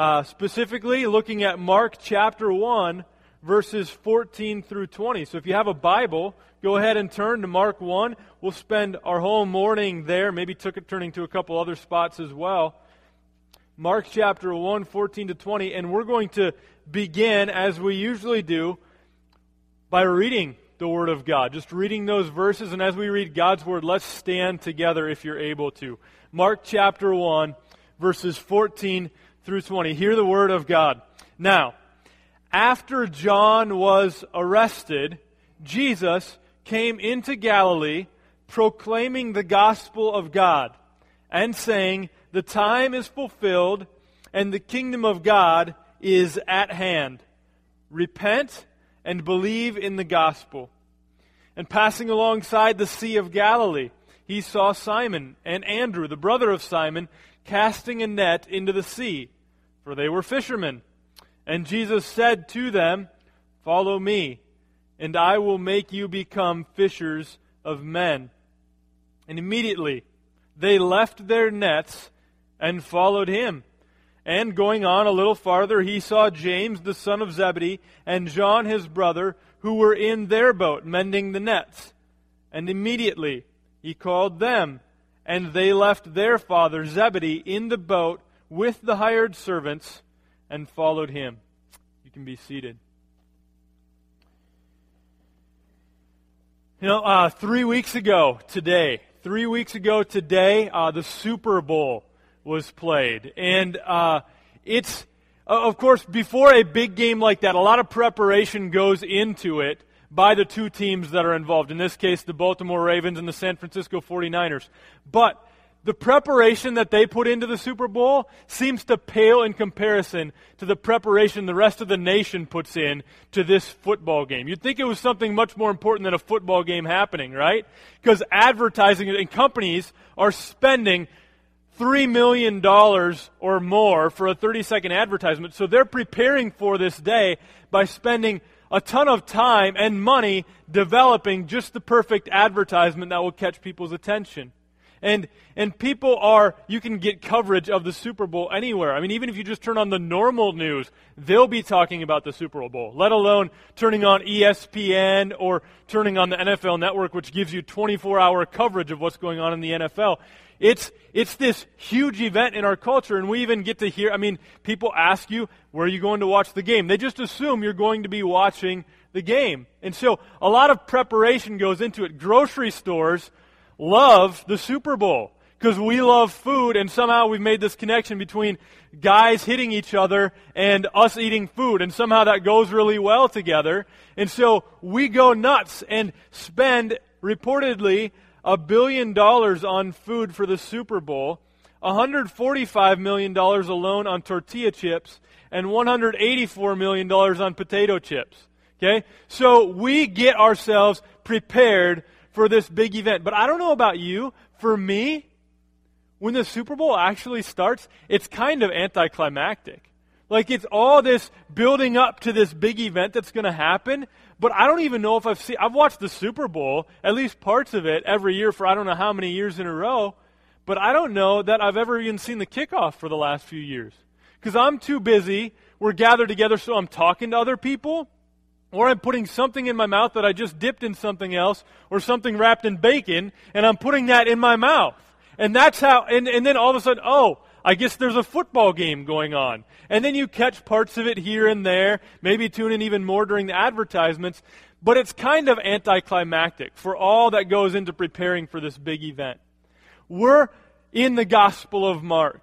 uh, specifically looking at Mark chapter 1, verses 14 through 20. So if you have a Bible, go ahead and turn to Mark 1. We'll spend our whole morning there, maybe took turning to a couple other spots as well. Mark chapter 1, 14 to 20, and we're going to begin, as we usually do, by reading the Word of God. Just reading those verses, and as we read God's Word, let's stand together if you're able to. Mark chapter 1, verses 14 through 20. Hear the Word of God. Now, after John was arrested, Jesus came into Galilee proclaiming the gospel of God and saying, The time is fulfilled and the kingdom of God is at hand. Repent and believe in the gospel. And passing alongside the Sea of Galilee, he saw Simon and Andrew, the brother of Simon, casting a net into the sea, for they were fishermen. And Jesus said to them, Follow me, and I will make you become fishers of men. And immediately they left their nets and followed him. And going on a little farther, he saw James the son of Zebedee and John his brother, who were in their boat mending the nets. And immediately he called them, and they left their father Zebedee in the boat with the hired servants and followed him. You can be seated. You know, uh, three weeks ago today, three weeks ago today, uh, the Super Bowl was played. And uh, it's, of course, before a big game like that, a lot of preparation goes into it by the two teams that are involved. In this case, the Baltimore Ravens and the San Francisco 49ers. But the preparation that they put into the Super Bowl seems to pale in comparison to the preparation the rest of the nation puts in to this football game. You'd think it was something much more important than a football game happening, right? Because advertising and companies are spending $3 million or more for a 30 second advertisement. So they're preparing for this day by spending a ton of time and money developing just the perfect advertisement that will catch people's attention. And, and people are, you can get coverage of the Super Bowl anywhere. I mean, even if you just turn on the normal news, they'll be talking about the Super Bowl, let alone turning on ESPN or turning on the NFL network, which gives you 24 hour coverage of what's going on in the NFL. It's, it's this huge event in our culture, and we even get to hear, I mean, people ask you, where are you going to watch the game? They just assume you're going to be watching the game. And so a lot of preparation goes into it. Grocery stores love the Super Bowl because we love food, and somehow we've made this connection between guys hitting each other and us eating food, and somehow that goes really well together. And so we go nuts and spend reportedly a billion dollars on food for the Super Bowl, $145 million alone on tortilla chips, and $184 million on potato chips. Okay? So we get ourselves prepared for this big event. But I don't know about you. For me, when the Super Bowl actually starts, it's kind of anticlimactic. Like it's all this building up to this big event that's going to happen, but I don't even know if I've seen I've watched the Super Bowl, at least parts of it every year for I don't know how many years in a row, but I don't know that I've ever even seen the kickoff for the last few years. Cuz I'm too busy. We're gathered together so I'm talking to other people or I'm putting something in my mouth that I just dipped in something else, or something wrapped in bacon, and I'm putting that in my mouth. And that's how, and, and then all of a sudden, oh, I guess there's a football game going on. And then you catch parts of it here and there, maybe tune in even more during the advertisements, but it's kind of anticlimactic for all that goes into preparing for this big event. We're in the Gospel of Mark.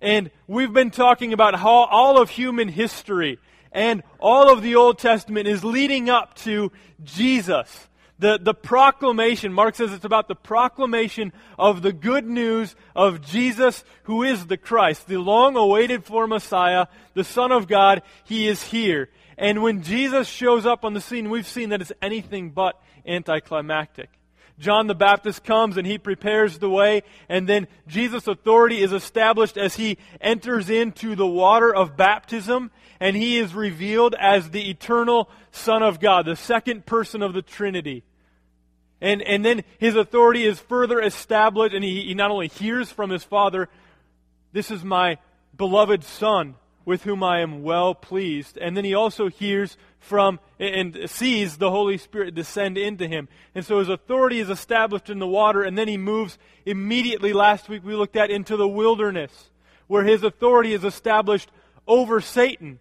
And we've been talking about how all of human history and all of the Old Testament is leading up to Jesus. The, the proclamation, Mark says it's about the proclamation of the good news of Jesus, who is the Christ, the long awaited for Messiah, the Son of God. He is here. And when Jesus shows up on the scene, we've seen that it's anything but anticlimactic. John the Baptist comes and he prepares the way, and then Jesus' authority is established as he enters into the water of baptism, and he is revealed as the eternal Son of God, the second person of the Trinity. And, and then his authority is further established, and he, he not only hears from his Father, this is my beloved Son, with whom I am well pleased. And then he also hears from and sees the Holy Spirit descend into him. And so his authority is established in the water, and then he moves immediately, last week we looked at, into the wilderness, where his authority is established over Satan.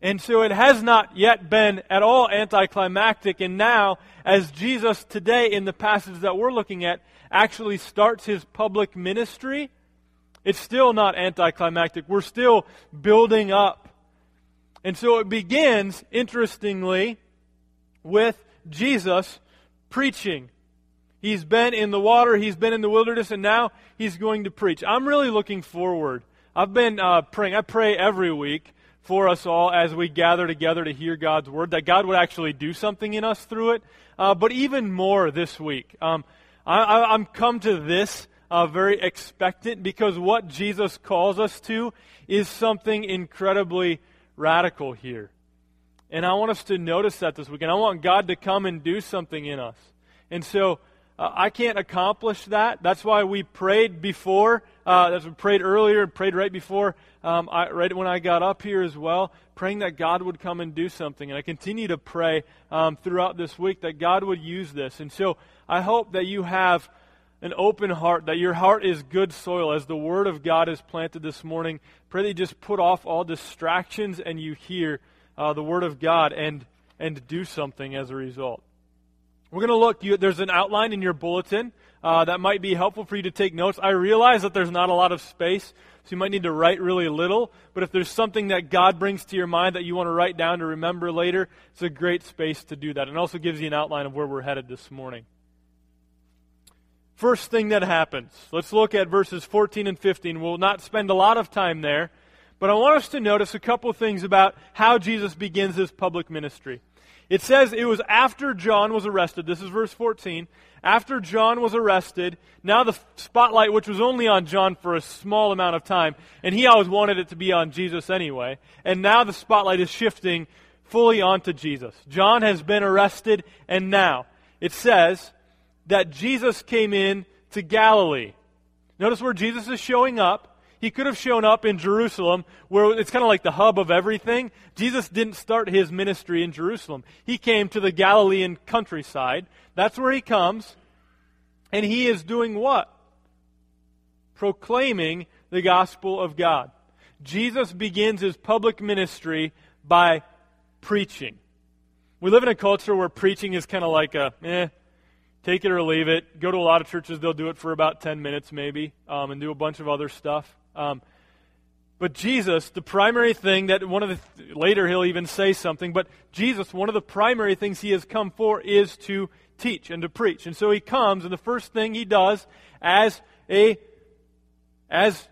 And so it has not yet been at all anticlimactic. And now, as Jesus today, in the passage that we're looking at, actually starts his public ministry, it's still not anticlimactic. We're still building up. And so it begins, interestingly, with Jesus preaching. He's been in the water, he's been in the wilderness, and now he's going to preach. I'm really looking forward. I've been uh, praying. I pray every week for us all as we gather together to hear God's word, that God would actually do something in us through it. Uh, but even more this week. Um, I, am come to this uh, very expectant because what Jesus calls us to is something incredibly radical here. And I want us to notice that this week. And I want God to come and do something in us. And so uh, I can't accomplish that. That's why we prayed before. Uh, that's we prayed earlier and prayed right before, um, I, right when I got up here as well, praying that God would come and do something. And I continue to pray um, throughout this week that God would use this. And so I hope that you have an open heart, that your heart is good soil as the Word of God is planted this morning. Pray that you just put off all distractions and you hear uh, the Word of God and, and do something as a result. We're going to look, you, there's an outline in your bulletin uh, that might be helpful for you to take notes. I realize that there's not a lot of space, so you might need to write really little. But if there's something that God brings to your mind that you want to write down to remember later, it's a great space to do that. And also gives you an outline of where we're headed this morning. First thing that happens. Let's look at verses 14 and 15. We'll not spend a lot of time there, but I want us to notice a couple things about how Jesus begins his public ministry. It says it was after John was arrested. This is verse 14. After John was arrested, now the spotlight, which was only on John for a small amount of time, and he always wanted it to be on Jesus anyway, and now the spotlight is shifting fully onto Jesus. John has been arrested, and now it says, that Jesus came in to Galilee. Notice where Jesus is showing up. He could have shown up in Jerusalem, where it's kind of like the hub of everything. Jesus didn't start his ministry in Jerusalem. He came to the Galilean countryside. That's where he comes. And he is doing what? Proclaiming the gospel of God. Jesus begins his public ministry by preaching. We live in a culture where preaching is kind of like a, eh, take it or leave it. Go to a lot of churches, they'll do it for about 10 minutes maybe, um, and do a bunch of other stuff. Um, but Jesus, the primary thing that one of the, later he'll even say something, but Jesus, one of the primary things he has come for is to teach and to preach. And so he comes, and the first thing he does as a, as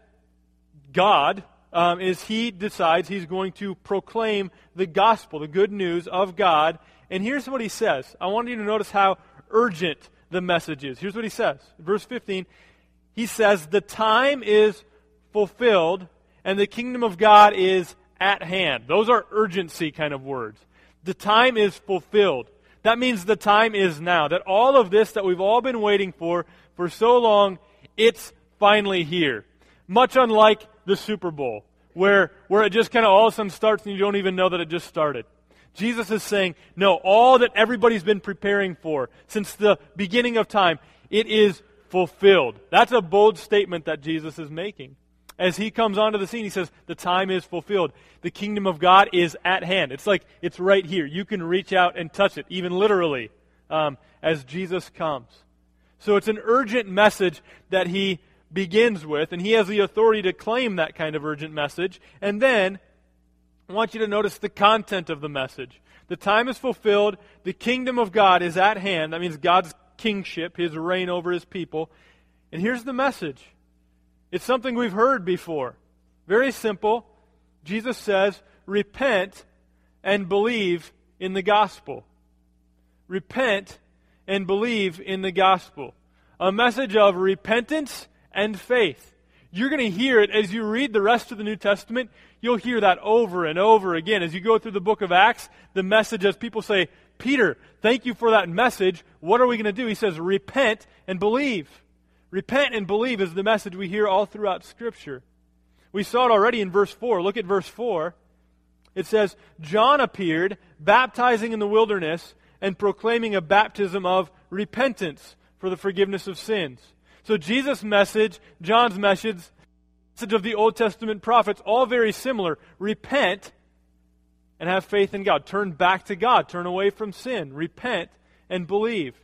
God, um, is he decides he's going to proclaim the gospel, the good news of God. And here's what he says. I want you to notice how urgent the message is. Here's what he says. Verse 15, he says, The time is fulfilled and the kingdom of God is at hand. Those are urgency kind of words. The time is fulfilled. That means the time is now. That all of this that we've all been waiting for for so long, it's finally here. Much unlike the Super Bowl, where, where it just kind of all of a sudden starts and you don't even know that it just started. Jesus is saying, no, all that everybody's been preparing for since the beginning of time, it is fulfilled. That's a bold statement that Jesus is making. As he comes onto the scene, he says, the time is fulfilled. The kingdom of God is at hand. It's like it's right here. You can reach out and touch it, even literally, um, as Jesus comes. So it's an urgent message that he begins with, and he has the authority to claim that kind of urgent message. And then I want you to notice the content of the message. The time is fulfilled. The kingdom of God is at hand. That means God's kingship, his reign over his people. And here's the message it's something we've heard before. Very simple. Jesus says, Repent and believe in the gospel. Repent and believe in the gospel. A message of repentance and faith. You're going to hear it as you read the rest of the New Testament. You'll hear that over and over again. As you go through the book of Acts, the message, as people say, Peter, thank you for that message. What are we going to do? He says, repent and believe. Repent and believe is the message we hear all throughout Scripture. We saw it already in verse 4. Look at verse 4. It says, John appeared, baptizing in the wilderness and proclaiming a baptism of repentance for the forgiveness of sins. So Jesus' message, John's message, message of the Old Testament prophets, all very similar. Repent and have faith in God. Turn back to God. Turn away from sin. Repent and believe.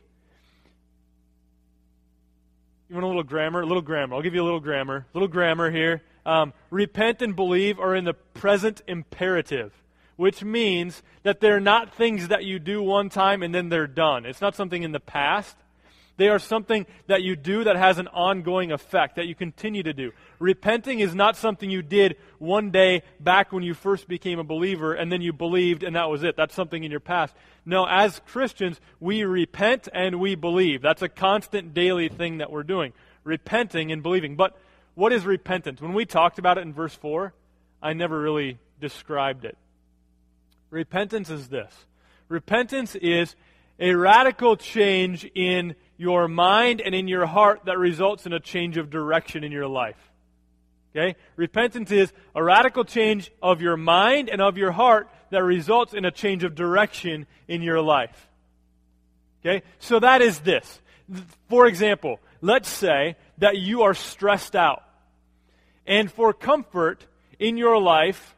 You want a little grammar? A little grammar. I'll give you a little grammar. A little grammar here. Um, repent and believe are in the present imperative, which means that they're not things that you do one time and then they're done. It's not something in the past. They are something that you do that has an ongoing effect, that you continue to do. Repenting is not something you did one day back when you first became a believer and then you believed and that was it. That's something in your past. No, as Christians, we repent and we believe. That's a constant daily thing that we're doing. Repenting and believing. But what is repentance? When we talked about it in verse 4, I never really described it. Repentance is this repentance is a radical change in your mind and in your heart that results in a change of direction in your life. Okay? Repentance is a radical change of your mind and of your heart that results in a change of direction in your life. Okay? So that is this. For example, let's say that you are stressed out. And for comfort in your life,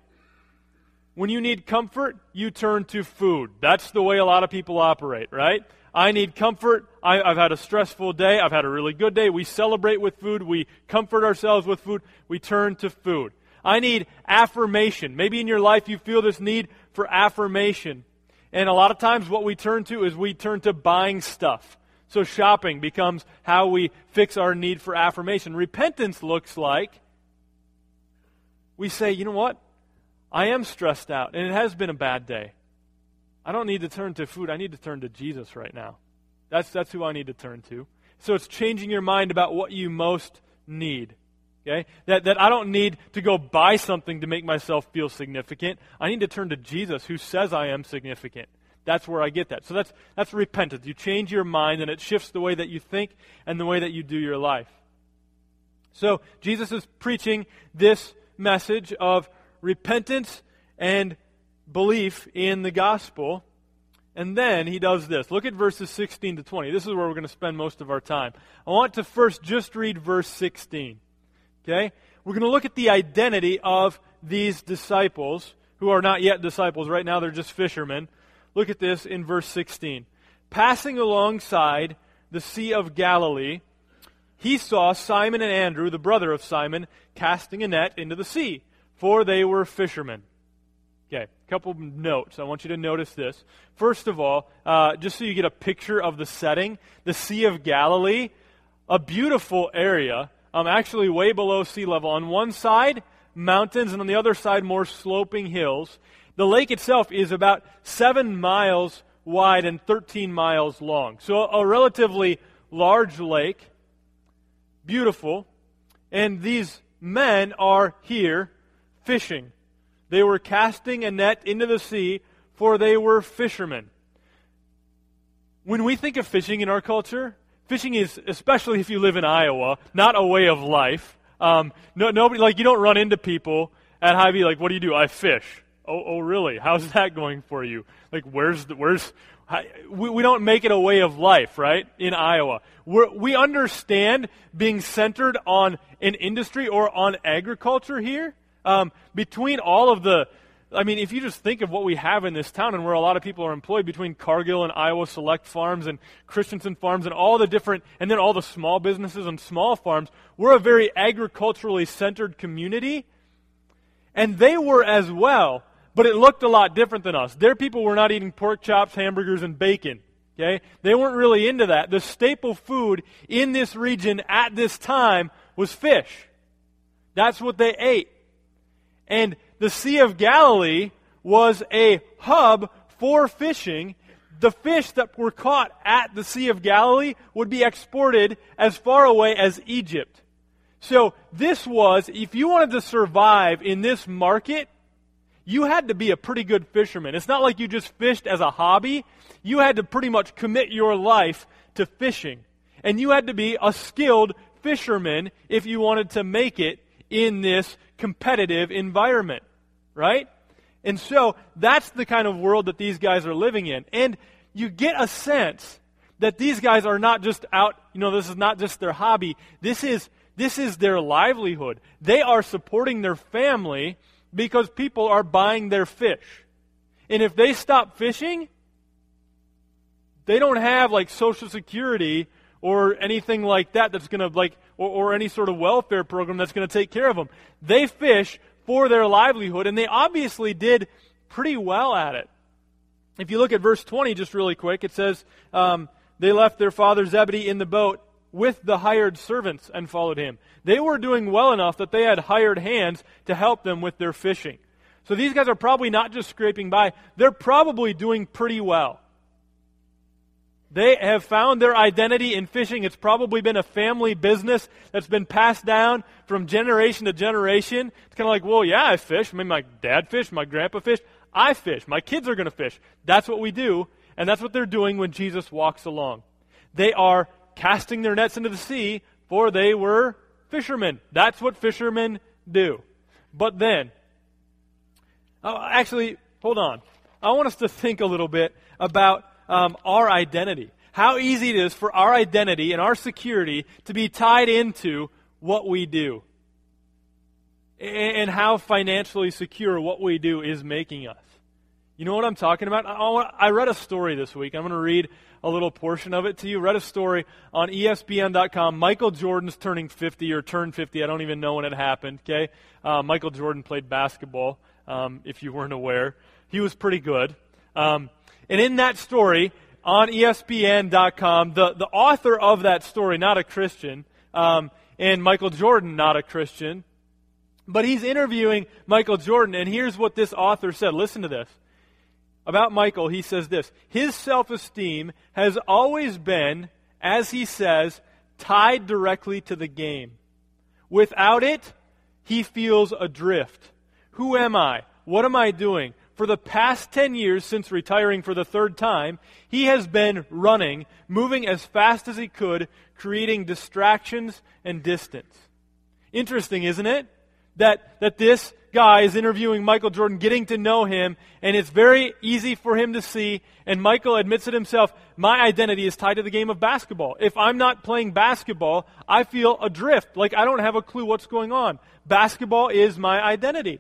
when you need comfort, you turn to food. That's the way a lot of people operate, right? I need comfort. I, have had a stressful day. I've had a really good day. We celebrate with food. We comfort ourselves with food. We turn to food. I need affirmation. Maybe in your life you feel this need for affirmation. And a lot of times what we turn to is we turn to buying stuff. So shopping becomes how we fix our need for affirmation. Repentance looks like we say, you know what? I am stressed out and it has been a bad day. I don't need to turn to food. I need to turn to Jesus right now. That's, that's who I need to turn to. So it's changing your mind about what you most need. Okay? That, that I don't need to go buy something to make myself feel significant. I need to turn to Jesus who says I am significant. That's where I get that. So that's, that's repentance. You change your mind and it shifts the way that you think and the way that you do your life. So Jesus is preaching this message of repentance and belief in the gospel. And then he does this. Look at verses 16 to 20. This is where we're going to spend most of our time. I want to first just read verse 16. Okay? We're going to look at the identity of these disciples who are not yet disciples. Right now they're just fishermen. Look at this in verse 16. Passing alongside the Sea of Galilee, he saw Simon and Andrew, the brother of Simon, casting a net into the sea, for they were fishermen. Okay, a couple notes. I want you to notice this. First of all, uh, just so you get a picture of the setting, the Sea of Galilee, a beautiful area, um, actually way below sea level. On one side, mountains, and on the other side, more sloping hills. The lake itself is about seven miles wide and 13 miles long. So a relatively large lake, beautiful, and these men are here fishing. They were casting a net into the sea, for they were fishermen. When we think of fishing in our culture, fishing is, especially if you live in Iowa, not a way of life. Um, no, nobody, like, you don't run into people at Hy-Vee like, what do you do? I fish. Oh, oh, really? How's that going for you? Like, where's the, where's, we, we don't make it a way of life, right? In Iowa. We're, we understand being centered on an industry or on agriculture here, um, between all of the, I mean, if you just think of what we have in this town and where a lot of people are employed between Cargill and Iowa Select Farms and Christensen Farms and all the different, and then all the small businesses and small farms, we're a very agriculturally centered community. And they were as well, but it looked a lot different than us. Their people were not eating pork chops, hamburgers, and bacon. Okay? They weren't really into that. The staple food in this region at this time was fish. That's what they ate. And the Sea of Galilee was a hub for fishing. The fish that were caught at the Sea of Galilee would be exported as far away as Egypt. So this was, if you wanted to survive in this market, you had to be a pretty good fisherman. It's not like you just fished as a hobby. You had to pretty much commit your life to fishing. And you had to be a skilled fisherman if you wanted to make it in this competitive environment, right? And so that's the kind of world that these guys are living in. And you get a sense that these guys are not just out, you know, this is not just their hobby. This is, this is their livelihood. They are supporting their family because people are buying their fish. And if they stop fishing, they don't have like social security or anything like that that's going to like or, or any sort of welfare program that's going to take care of them. They fish for their livelihood and they obviously did pretty well at it. If you look at verse 20 just really quick, it says um, they left their father Zebedee in the boat with the hired servants and followed him. They were doing well enough that they had hired hands to help them with their fishing. So these guys are probably not just scraping by, they're probably doing pretty well. They have found their identity in fishing. It's probably been a family business that's been passed down from generation to generation. It's kind of like, well, yeah, I fish. I mean, my dad fished, my grandpa fished. I fish. My kids are going to fish. That's what we do, and that's what they're doing when Jesus walks along. They are casting their nets into the sea, for they were fishermen. That's what fishermen do. But then, oh, actually, hold on. I want us to think a little bit about um, our identity. How easy it is for our identity and our security to be tied into what we do. And how financially secure what we do is making us. You know what I'm talking about? I read a story this week. I'm going to read a little portion of it to you. Read a story on ESPN.com. Michael Jordan's turning 50 or turned 50. I don't even know when it happened. Okay, uh, Michael Jordan played basketball. Um, if you weren't aware, he was pretty good. Um, and in that story on ESPN.com, the, the author of that story, not a Christian, um, and Michael Jordan, not a Christian, but he's interviewing Michael Jordan, and here's what this author said. Listen to this. About Michael, he says this His self esteem has always been, as he says, tied directly to the game. Without it, he feels adrift. Who am I? What am I doing? For the past 10 years since retiring for the third time, he has been running, moving as fast as he could, creating distractions and distance. Interesting, isn't it? That, that this guy is interviewing Michael Jordan, getting to know him, and it's very easy for him to see. And Michael admits it himself my identity is tied to the game of basketball. If I'm not playing basketball, I feel adrift, like I don't have a clue what's going on. Basketball is my identity.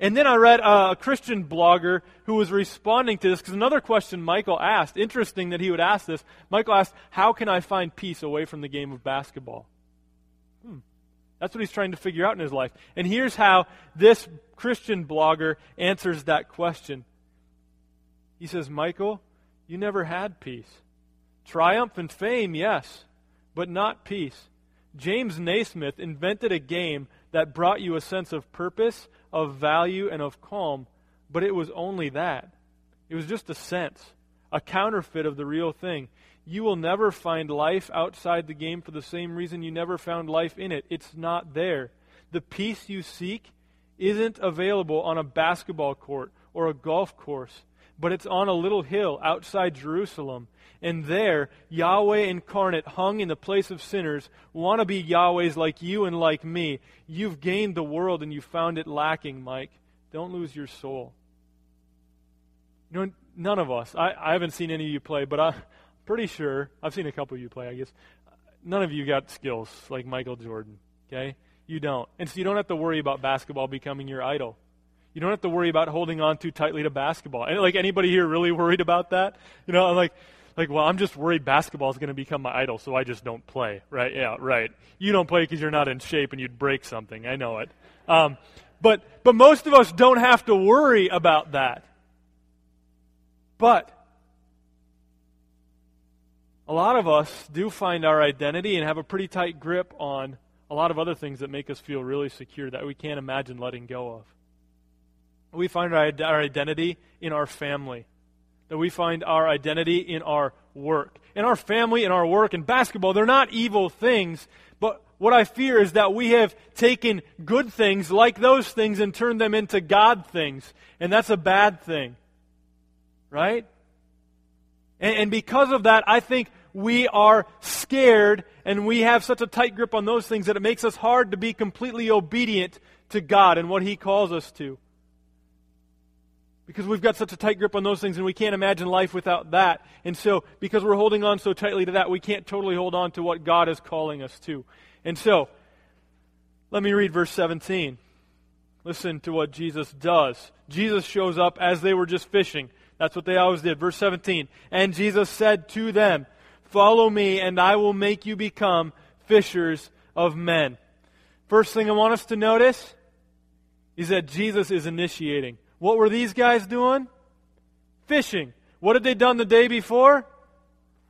And then I read a Christian blogger who was responding to this because another question Michael asked, interesting that he would ask this. Michael asked, How can I find peace away from the game of basketball? Hmm. That's what he's trying to figure out in his life. And here's how this Christian blogger answers that question. He says, Michael, you never had peace. Triumph and fame, yes, but not peace. James Naismith invented a game that brought you a sense of purpose, of value, and of calm, but it was only that. It was just a sense, a counterfeit of the real thing. You will never find life outside the game for the same reason you never found life in it. It's not there. The peace you seek isn't available on a basketball court or a golf course, but it's on a little hill outside Jerusalem and there, Yahweh incarnate, hung in the place of sinners, want to be Yahweh's like you and like me. You've gained the world and you found it lacking, Mike. Don't lose your soul. You know, none of us, I, I haven't seen any of you play, but I'm pretty sure, I've seen a couple of you play, I guess. None of you got skills like Michael Jordan, okay? You don't. And so you don't have to worry about basketball becoming your idol. You don't have to worry about holding on too tightly to basketball. And like anybody here really worried about that? You know, I'm like, like, well, I'm just worried basketball is going to become my idol, so I just don't play. Right? Yeah, right. You don't play because you're not in shape and you'd break something. I know it. Um, but, but most of us don't have to worry about that. But a lot of us do find our identity and have a pretty tight grip on a lot of other things that make us feel really secure that we can't imagine letting go of. We find our, our identity in our family that we find our identity in our work. In our family, in our work, in basketball, they're not evil things, but what I fear is that we have taken good things like those things and turned them into God things, and that's a bad thing. Right? And, and because of that, I think we are scared and we have such a tight grip on those things that it makes us hard to be completely obedient to God and what He calls us to. Because we've got such a tight grip on those things and we can't imagine life without that. And so, because we're holding on so tightly to that, we can't totally hold on to what God is calling us to. And so, let me read verse 17. Listen to what Jesus does. Jesus shows up as they were just fishing. That's what they always did. Verse 17. And Jesus said to them, Follow me, and I will make you become fishers of men. First thing I want us to notice is that Jesus is initiating. What were these guys doing? Fishing. What had they done the day before?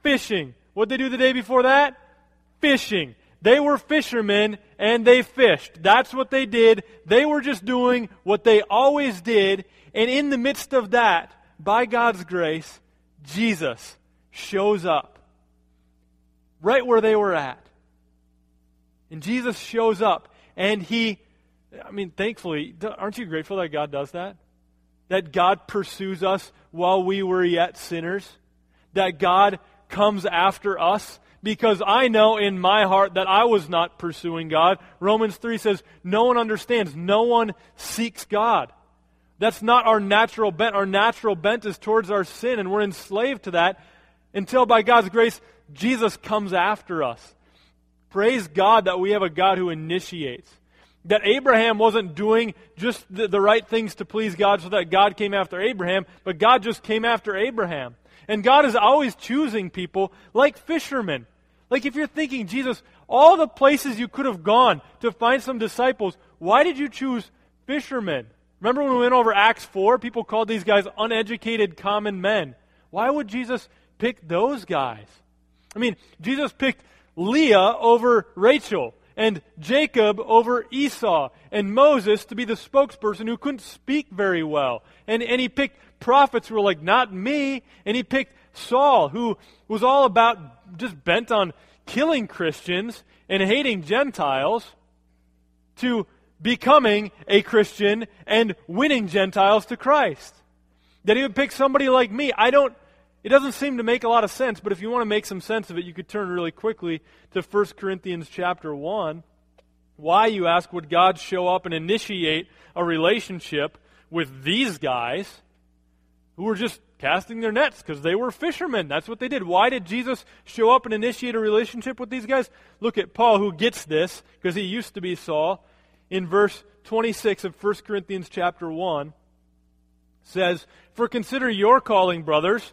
Fishing. What did they do the day before that? Fishing. They were fishermen and they fished. That's what they did. They were just doing what they always did. And in the midst of that, by God's grace, Jesus shows up right where they were at. And Jesus shows up and he, I mean, thankfully, aren't you grateful that God does that? That God pursues us while we were yet sinners? That God comes after us? Because I know in my heart that I was not pursuing God. Romans 3 says, No one understands, no one seeks God. That's not our natural bent. Our natural bent is towards our sin, and we're enslaved to that until by God's grace, Jesus comes after us. Praise God that we have a God who initiates. That Abraham wasn't doing just the, the, right things to please God so that God came after Abraham, but God just came after Abraham. And God is always choosing people like fishermen. Like if you're thinking, Jesus, all the places you could have gone to find some disciples, why did you choose fishermen? Remember when we went over Acts 4? People called these guys uneducated common men. Why would Jesus pick those guys? I mean, Jesus picked Leah over Rachel and Jacob over Esau and Moses to be the spokesperson who couldn't speak very well. And, and he picked prophets who were like, not me. And he picked Saul, who was all about just bent on killing Christians and hating Gentiles, to becoming a Christian and winning Gentiles to Christ. That he would pick somebody like me. I don't, it doesn't seem to make a lot of sense, but if you want to make some sense of it, you could turn really quickly to 1 Corinthians chapter 1. Why, you ask, would God show up and initiate a relationship with these guys who were just casting their nets because they were fishermen? That's what they did. Why did Jesus show up and initiate a relationship with these guys? Look at Paul, who gets this because he used to be Saul in verse 26 of 1 Corinthians chapter 1 says, For consider your calling, brothers.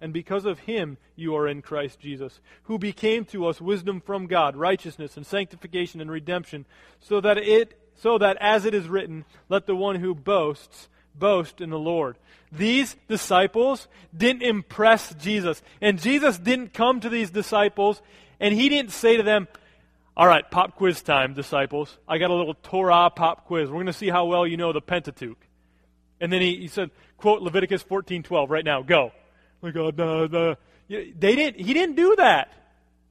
and because of him you are in Christ Jesus, who became to us wisdom from God, righteousness and sanctification and redemption, so that it so that as it is written, let the one who boasts boast in the Lord. These disciples didn't impress Jesus, and Jesus didn't come to these disciples and he didn't say to them, "All right, pop quiz time, disciples. I got a little Torah pop quiz. We're going to see how well you know the Pentateuch." And then he, he said, quote Leviticus 14:12 right now. Go. Like, uh, nah, nah. They didn't, he didn't do that.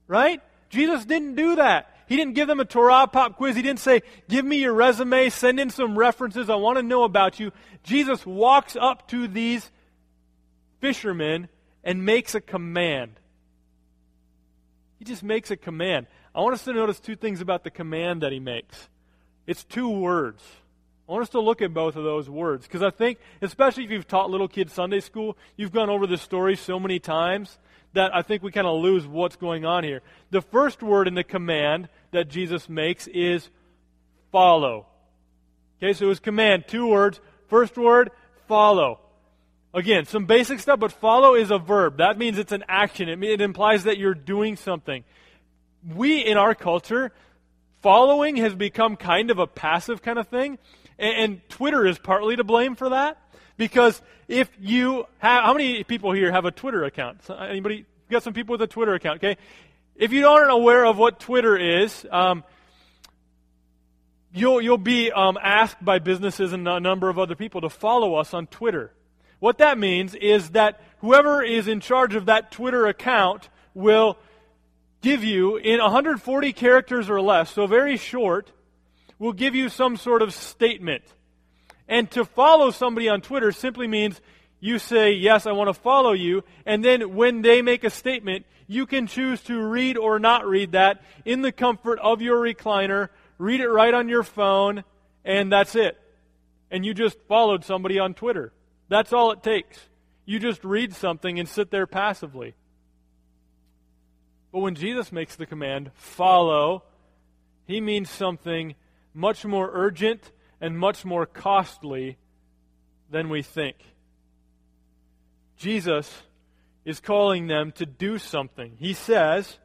Right? Jesus didn't do that. He didn't give them a Torah pop quiz. He didn't say, give me your resume, send in some references. I want to know about you. Jesus walks up to these fishermen and makes a command. He just makes a command. I want us to notice two things about the command that he makes. It's two words. I want us to look at both of those words because I think, especially if you've taught little kids Sunday school, you've gone over this story so many times that I think we kind of lose what's going on here. The first word in the command that Jesus makes is follow. Okay, so it was command, two words. First word, follow. Again, some basic stuff, but follow is a verb. That means it's an action. It, it implies that you're doing something. We, in our culture, following has become kind of a passive kind of thing. And, and Twitter is partly to blame for that. Because if you have, how many people here have a Twitter account? Anybody? You got some people with a Twitter account, okay? If you aren't aware of what Twitter is, um, you'll, you'll be um, asked by businesses and a number of other people to follow us on Twitter. What that means is that whoever is in charge of that Twitter account will give you, in 140 characters or less, so very short, will give you some sort of statement. And to follow somebody on Twitter simply means you say, Yes, I want to follow you. And then when they make a statement, you can choose to read or not read that in the comfort of your recliner, read it right on your phone, and that's it. And you just followed somebody on Twitter. That's all it takes. You just read something and sit there passively. But when Jesus makes the command, follow, he means something much more urgent and much more costly than we think. Jesus is calling them to do something. He says,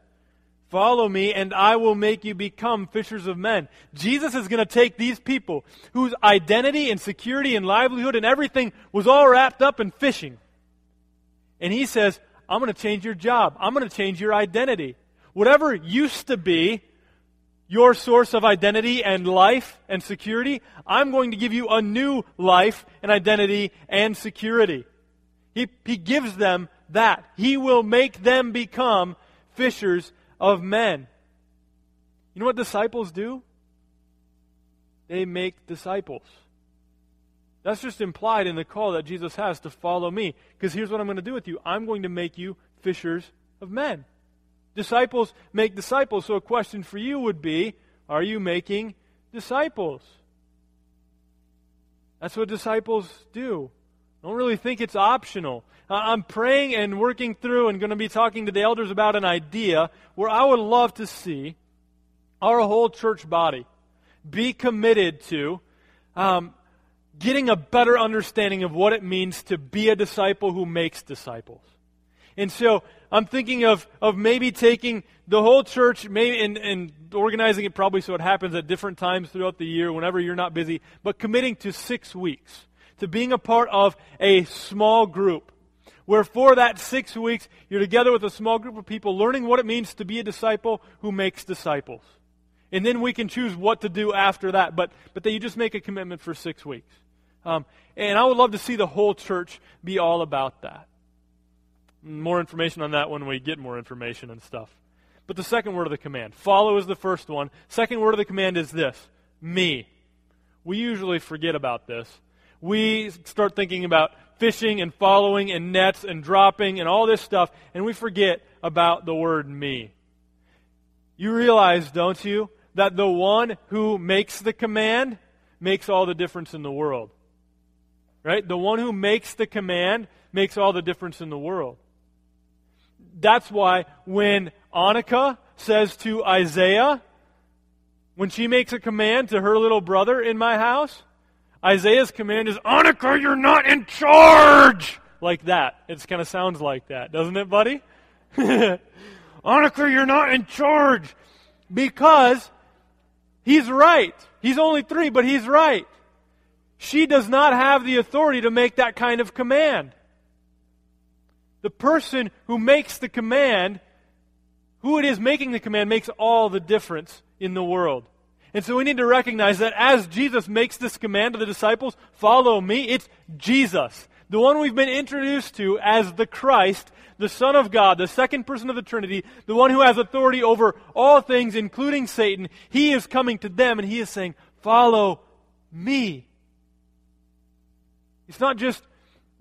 Follow me, and I will make you become fishers of men. Jesus is going to take these people whose identity and security and livelihood and everything was all wrapped up in fishing. And he says, I'm going to change your job. I'm going to change your identity. Whatever used to be your source of identity and life and security, I'm going to give you a new life and identity and security. He, he gives them that. He will make them become fishers of men. You know what disciples do? They make disciples. That's just implied in the call that Jesus has to follow me. Because here's what I'm going to do with you I'm going to make you fishers of men. Disciples make disciples. So a question for you would be Are you making disciples? That's what disciples do. I don't really think it's optional. I'm praying and working through and going to be talking to the elders about an idea where I would love to see our whole church body be committed to um, getting a better understanding of what it means to be a disciple who makes disciples. And so I'm thinking of, of maybe taking the whole church maybe and, and organizing it probably so it happens at different times throughout the year whenever you're not busy, but committing to six weeks to being a part of a small group where for that six weeks you're together with a small group of people learning what it means to be a disciple who makes disciples. And then we can choose what to do after that, but, but that you just make a commitment for six weeks. Um, and I would love to see the whole church be all about that. More information on that when we get more information and stuff. But the second word of the command follow is the first one. Second word of the command is this me. We usually forget about this. We start thinking about fishing and following and nets and dropping and all this stuff, and we forget about the word me. You realize, don't you, that the one who makes the command makes all the difference in the world. Right? The one who makes the command makes all the difference in the world. That's why when Annika says to Isaiah, when she makes a command to her little brother in my house, Isaiah's command is, Annika, you're not in charge! Like that. It kind of sounds like that, doesn't it, buddy? Annika, you're not in charge! Because he's right. He's only three, but he's right. She does not have the authority to make that kind of command. The person who makes the command, who it is making the command, makes all the difference in the world. And so we need to recognize that as Jesus makes this command to the disciples, follow me, it's Jesus. The one we've been introduced to as the Christ, the Son of God, the second person of the Trinity, the one who has authority over all things, including Satan. He is coming to them and he is saying, Follow me. It's not just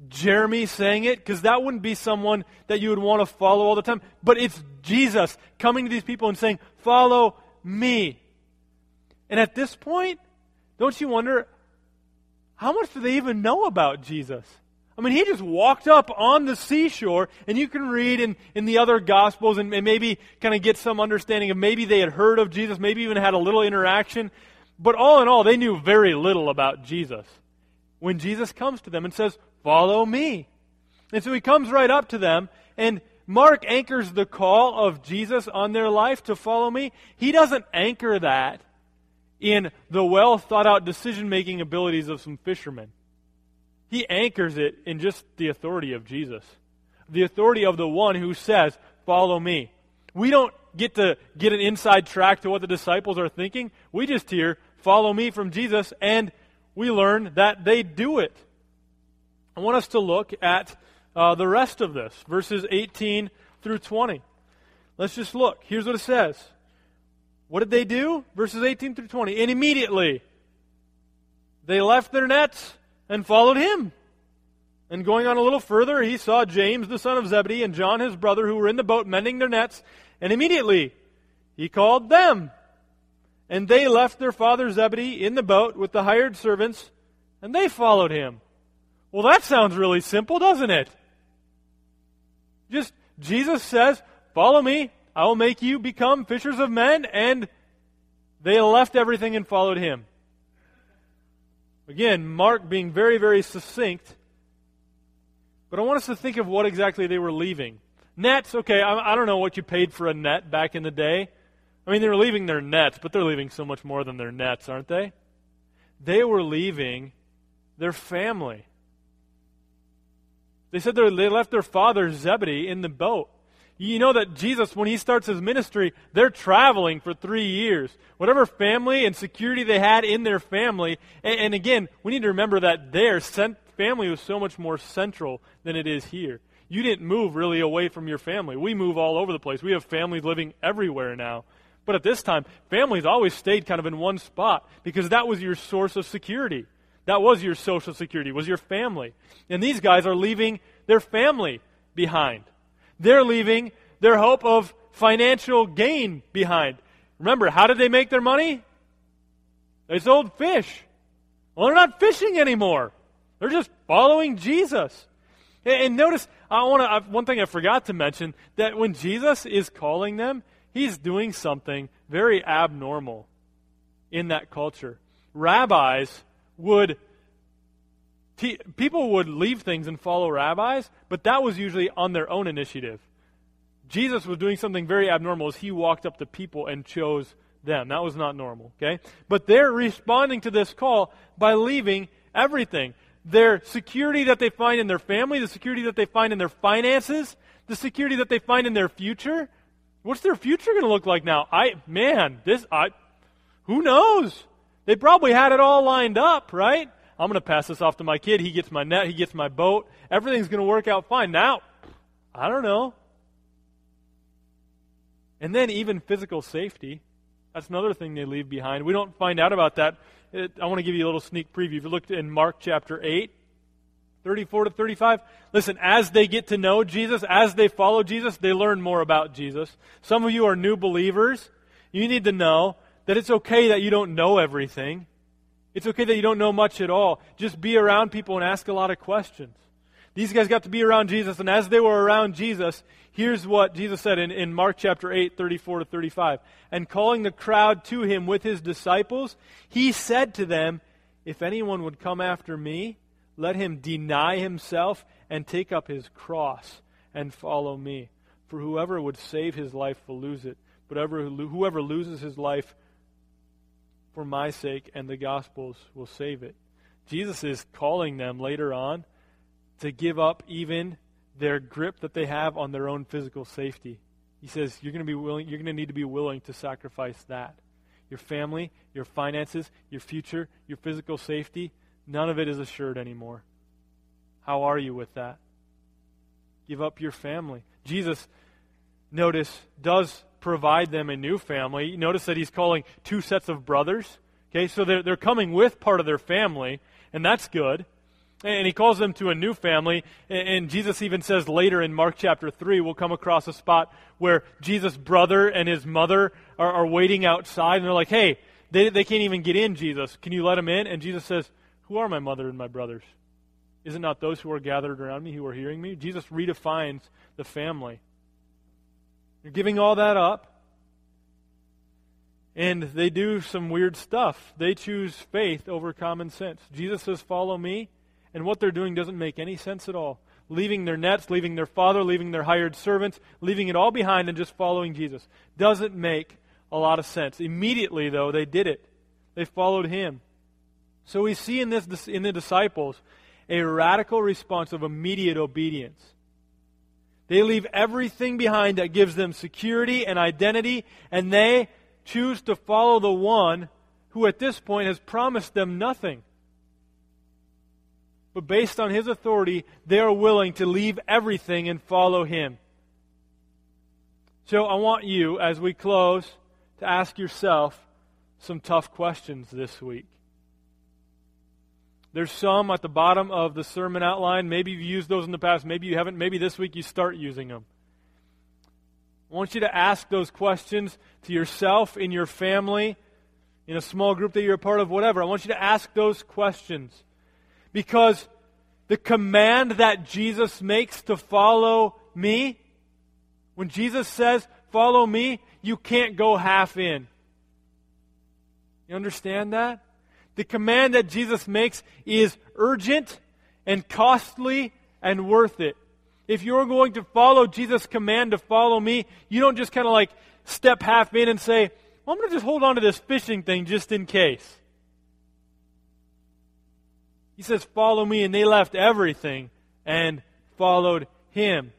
Jeremy saying it, because that wouldn't be someone that you would want to follow all the time. But it's Jesus coming to these people and saying, Follow me. And at this point, don't you wonder how much do they even know about Jesus? I mean, he just walked up on the seashore, and you can read in, in the other Gospels and, and maybe kind of get some understanding of maybe they had heard of Jesus, maybe even had a little interaction. But all in all, they knew very little about Jesus. When Jesus comes to them and says, Follow me. And so he comes right up to them, and Mark anchors the call of Jesus on their life to follow me. He doesn't anchor that in the well thought out decision making abilities of some fishermen. He anchors it in just the authority of Jesus, the authority of the one who says, Follow me. We don't get to get an inside track to what the disciples are thinking. We just hear, follow me from Jesus, and we learn that they do it. I want us to look at uh, the rest of this, verses 18 through 20. Let's just look. Here's what it says. What did they do? Verses 18 through 20. And immediately they left their nets and followed him. And going on a little further, he saw James, the son of Zebedee, and John, his brother, who were in the boat mending their nets. And immediately he called them. And they left their father Zebedee in the boat with the hired servants, and they followed him. Well, that sounds really simple, doesn't it? Just Jesus says, Follow me, I will make you become fishers of men, and they left everything and followed him. Again, Mark being very, very succinct, but I want us to think of what exactly they were leaving. Nets, okay, I, I don't know what you paid for a net back in the day. I mean, they were leaving their nets, but they're leaving so much more than their nets, aren't they? They were leaving their family. They said they left their father Zebedee in the boat. You know that Jesus, when he starts his ministry, they're traveling for three years. Whatever family and security they had in their family, and, and again, we need to remember that their family was so much more central than it is here. You didn't move really away from your family. We move all over the place. We have families living everywhere now. But at this time, families always stayed kind of in one spot because that was your source of security. That was your social security, was your family. And these guys are leaving their family behind. They're leaving their hope of financial gain behind. Remember, how did they make their money? They sold fish. Well, they're not fishing anymore. They're just following Jesus. And notice, I want to, one thing I forgot to mention, that when Jesus is calling them, he's doing something very abnormal in that culture. Rabbis would T- people would leave things and follow rabbis, but that was usually on their own initiative. Jesus was doing something very abnormal as he walked up to people and chose them. That was not normal, okay? But they're responding to this call by leaving everything. Their security that they find in their family, the security that they find in their finances, the security that they find in their future. What's their future going to look like now? I man, this I who knows? They probably had it all lined up, right? I'm going to pass this off to my kid. He gets my net, he gets my boat. Everything's going to work out fine. Now, I don't know. And then even physical safety. That's another thing they leave behind. We don't find out about that. It, I want to give you a little sneak preview. If you looked in Mark chapter 8, 34 to 35, listen, as they get to know Jesus, as they follow Jesus, they learn more about Jesus. Some of you are new believers. You need to know that it's okay that you don't know everything. It's okay that you don't know much at all. Just be around people and ask a lot of questions. These guys got to be around Jesus, and as they were around Jesus, here's what Jesus said in, in Mark chapter 8, 34 to 35. And calling the crowd to him with his disciples, he said to them, If anyone would come after me, let him deny himself and take up his cross and follow me. For whoever would save his life will lose it, but whoever loses his life for my sake and the gospel's will save it. Jesus is calling them later on to give up even their grip that they have on their own physical safety. He says you're going to be willing you're going to need to be willing to sacrifice that. Your family, your finances, your future, your physical safety, none of it is assured anymore. How are you with that? Give up your family. Jesus notice does provide them a new family. Notice that he's calling two sets of brothers. Okay, so they're, they're coming with part of their family, and that's good. And he calls them to a new family. And Jesus even says later in Mark chapter 3, we'll come across a spot where Jesus' brother and his mother are, are waiting outside. And they're like, hey, they, they can't even get in, Jesus. Can you let them in? And Jesus says, Who are my mother and my brothers? Is it not those who are gathered around me who are hearing me? Jesus redefines the family. They're giving all that up. And they do some weird stuff. They choose faith over common sense. Jesus says, Follow me. And what they're doing doesn't make any sense at all. Leaving their nets, leaving their father, leaving their hired servants, leaving it all behind and just following Jesus. Doesn't make a lot of sense. Immediately, though, they did it. They followed him. So we see in, this, in the disciples a radical response of immediate obedience. They leave everything behind that gives them security and identity, and they choose to follow the one who at this point has promised them nothing. But based on his authority, they are willing to leave everything and follow him. So I want you, as we close, to ask yourself some tough questions this week. There's some at the bottom of the sermon outline. Maybe you've used those in the past. Maybe you haven't. Maybe this week you start using them. I want you to ask those questions to yourself, in your family, in a small group that you're a part of, whatever. I want you to ask those questions. Because the command that Jesus makes to follow me, when Jesus says, follow me, you can't go half in. You understand that? The command that Jesus makes is urgent and costly and worth it. If you're going to follow Jesus' command to follow me, you don't just kind of like step half in and say, well, I'm going to just hold on to this fishing thing just in case. He says, Follow me, and they left everything and followed him.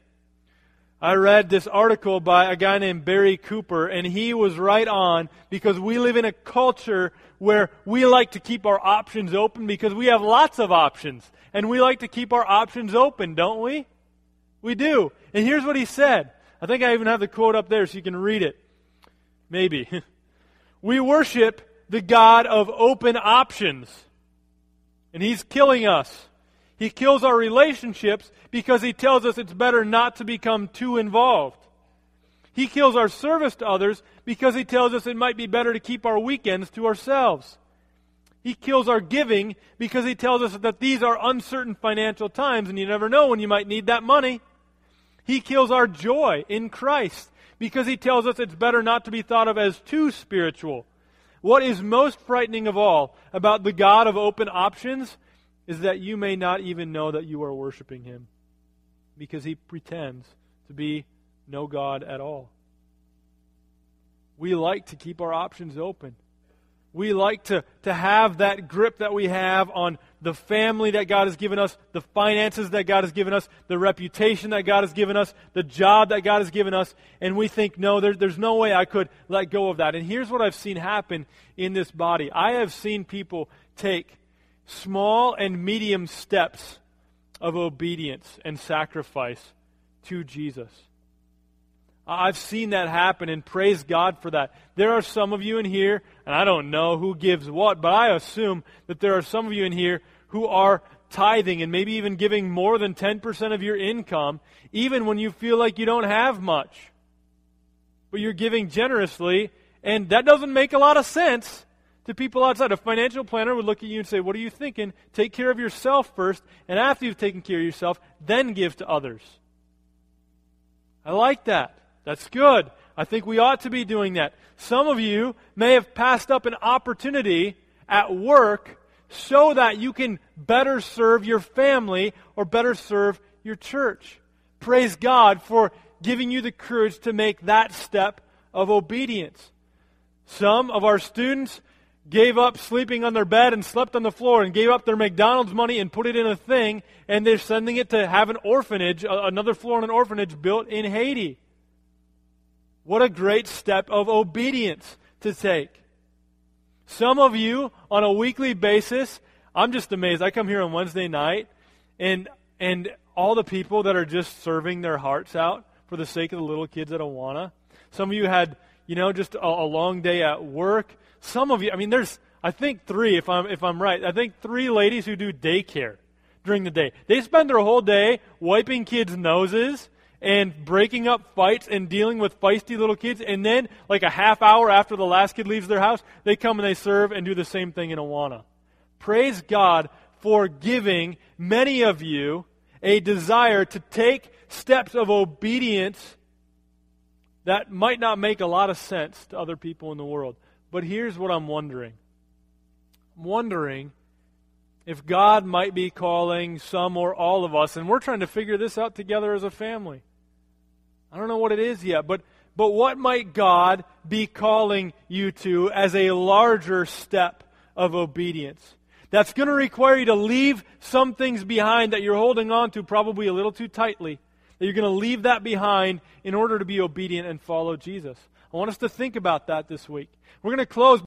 I read this article by a guy named Barry Cooper, and he was right on because we live in a culture where we like to keep our options open because we have lots of options. And we like to keep our options open, don't we? We do. And here's what he said. I think I even have the quote up there so you can read it. Maybe. we worship the God of open options. And he's killing us. He kills our relationships because he tells us it's better not to become too involved. He kills our service to others because he tells us it might be better to keep our weekends to ourselves. He kills our giving because he tells us that these are uncertain financial times and you never know when you might need that money. He kills our joy in Christ because he tells us it's better not to be thought of as too spiritual. What is most frightening of all about the God of open options is that you may not even know that you are worshiping him because he pretends to be no God at all. We like to keep our options open. We like to, to have that grip that we have on the family that God has given us, the finances that God has given us, the reputation that God has given us, the job that God has given us, and we think, no, there, there's no way I could let go of that. And here's what I've seen happen in this body I have seen people take small and medium steps of obedience and sacrifice to Jesus. I've seen that happen and praise God for that. There are some of you in here, and I don't know who gives what, but I assume that there are some of you in here who are tithing and maybe even giving more than 10% of your income, even when you feel like you don't have much. But you're giving generously, and that doesn't make a lot of sense to people outside. A financial planner would look at you and say, What are you thinking? Take care of yourself first, and after you've taken care of yourself, then give to others. I like that. That's good. I think we ought to be doing that. Some of you may have passed up an opportunity at work so that you can better serve your family or better serve your church. Praise God for giving you the courage to make that step of obedience. Some of our students gave up sleeping on their bed and slept on the floor and gave up their McDonald's money and put it in a thing, and they're sending it to have an orphanage, another floor in an orphanage built in Haiti. What a great step of obedience to take. Some of you, on a weekly basis, I'm just amazed. I come here on Wednesday night, and and all the people that are just serving their hearts out for the sake of the little kids at Awana. Some of you had, you know, just a, a long day at work. Some of you, I mean, there's, I think three, if I'm if I'm right. I think three ladies who do daycare during the day. They spend their whole day wiping kids' noses and breaking up fights and dealing with feisty little kids. And then, like a half hour after the last kid leaves their house, they come and they serve and do the same thing in Awana. Praise God for giving many of you a desire to take steps of obedience that might not make a lot of sense to other people in the world. But here's what I'm wondering I'm wondering if God might be calling some or all of us, and we're trying to figure this out together as a family. I don't know what it is yet, but, but what might God be calling you to as a larger step of obedience? That's going to require you to leave some things behind that you're holding on to probably a little too tightly. That you're going to leave that behind in order to be obedient and follow Jesus. I want us to think about that this week. We're going to close.